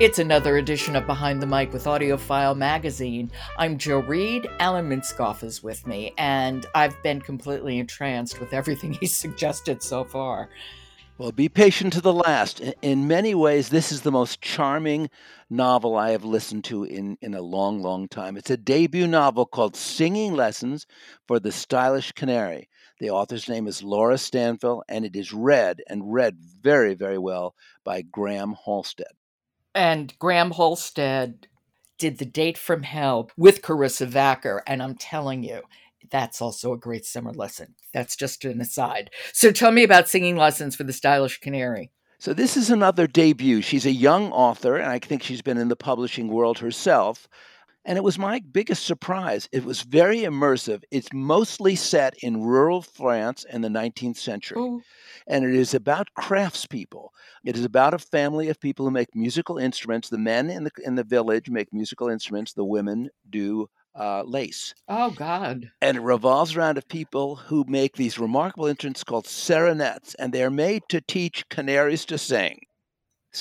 It's another edition of Behind the Mic with AudioFile Magazine. I'm Jo Reed. Alan Minskoff is with me, and I've been completely entranced with everything he's suggested so far. Well, be patient to the last. In many ways, this is the most charming novel I have listened to in, in a long, long time. It's a debut novel called Singing Lessons for the Stylish Canary. The author's name is Laura Stanfill, and it is read and read very, very well by Graham Halstead. And Graham Halstead did The Date from Hell with Carissa Vacker. And I'm telling you, that's also a great summer lesson. That's just an aside. So tell me about singing lessons for the stylish canary. So this is another debut. She's a young author, and I think she's been in the publishing world herself. And it was my biggest surprise. It was very immersive. It's mostly set in rural France in the 19th century. Ooh. And it is about craftspeople. It is about a family of people who make musical instruments. The men in the, in the village make musical instruments, the women do uh, lace. Oh, God. And it revolves around of people who make these remarkable instruments called serinettes, and they're made to teach canaries to sing.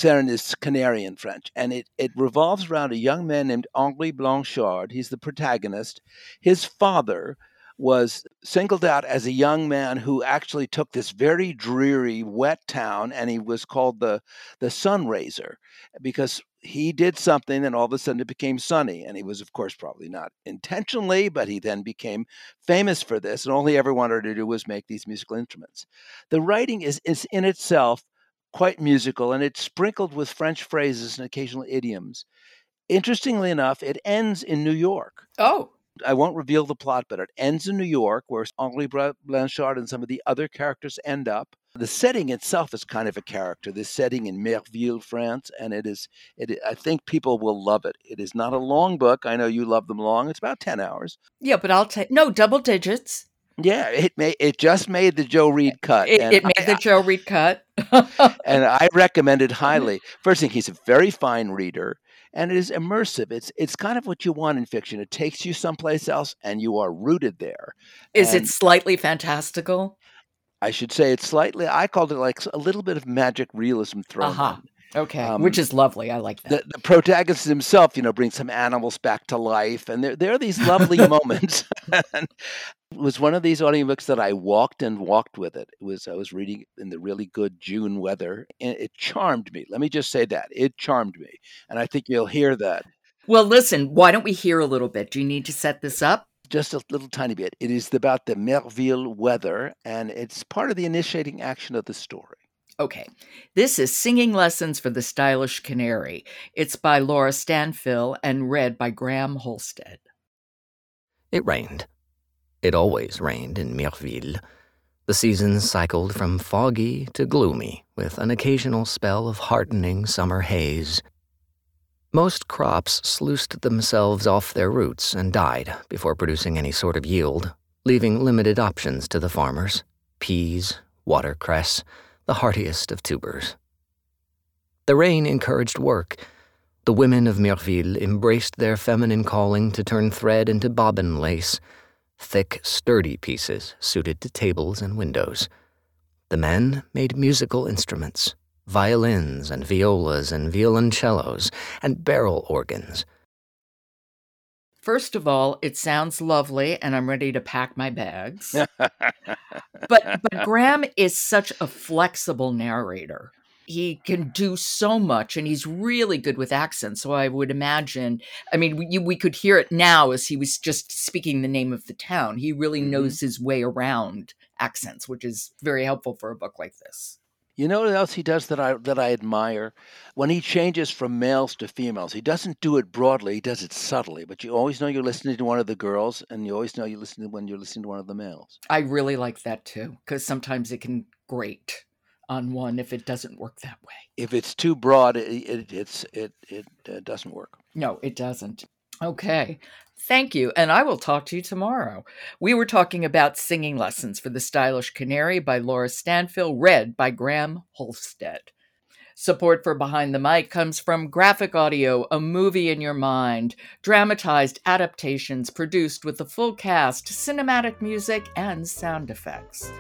Is canary in French, and it, it revolves around a young man named Henri Blanchard. He's the protagonist. His father was singled out as a young man who actually took this very dreary, wet town, and he was called the the sun raiser because he did something and all of a sudden it became sunny and he was of course probably not intentionally but he then became famous for this and all he ever wanted to do was make these musical instruments the writing is, is in itself quite musical and it's sprinkled with french phrases and occasional idioms interestingly enough it ends in new york oh I won't reveal the plot, but it ends in New York, where Henri Blanchard and some of the other characters end up. The setting itself is kind of a character. This setting in Merville, France, and it is. It. I think people will love it. It is not a long book. I know you love them long. It's about ten hours. Yeah, but I'll take no double digits. Yeah, it may. It just made the Jo Reed cut. It, it made I, the Jo Reed cut, and I recommend it highly. First thing, he's a very fine reader and it is immersive. It's it's kind of what you want in fiction. It takes you someplace else, and you are rooted there. Is and it slightly fantastical? I should say it's slightly. I called it like a little bit of magic realism thrown uh-huh. in. Okay, um, which is lovely. I like that. The, the, protagonist himself, you know, brings some animals back to life, and there there are these lovely moments. It was one of these audiobooks that I walked and walked with it. It was I was reading in the really good June weather, and it charmed me. Let me just say that it charmed me, and I think you'll hear that. Well, listen. Why don't we hear a little bit? Do you need to set this up? just a little tiny bit. It is about the Merville weather, and it's part of the initiating action of the story. Okay, this is Singing Lessons for the Stylish Canary. It's by Laura Stanfill and read by Graham Halstead. It rained. It always rained in Merville. The seasons cycled from foggy to gloomy, with an occasional spell of heartening summer haze. Most crops sluiced themselves off their roots and died before producing any sort of yield, leaving limited options to the farmers peas, watercress, the heartiest of tubers. The rain encouraged work. The women of Merville embraced their feminine calling to turn thread into bobbin lace, thick, sturdy pieces suited to tables and windows. The men made musical instruments, violins and violas and violoncellos and barrel organs. First of all, it sounds lovely, and I'm ready to pack my bags. but but Graham is such a flexible narrator. He can do so much, and he's really good with accents. So I would imagine. I mean, we, we could hear it now as he was just speaking the name of the town. He really Mhm. knows his way around accents, which is very helpful for a book like this. You know what else he does that I that I admire? When he changes from males to females, he doesn't do it broadly. He does it subtly, but you always know you're listening to one of the girls, and you always know you're listening when you're listening to one of the males. I really like that too, because sometimes it can grate on one if it doesn't work that way. If it's too broad, it it it's, it it uh, doesn't work. No, it doesn't. Okay. Thank you. And I will talk to you tomorrow. We were talking about singing lessons for the Stylish Canary by Laura Stanfill, read by Graham Halstead. Support for Behind the Mic comes from Graphic Audio, a movie in your mind, dramatized adaptations produced with the full cast, cinematic music, and sound effects.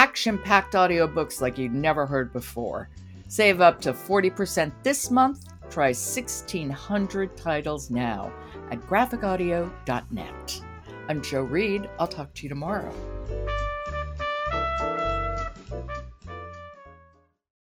Action packed audiobooks like you'd never heard before. Save up to 40% this month. Try 1,600 titles now at graphicaudio.net. I'm Jo Reed. I'll talk to you tomorrow.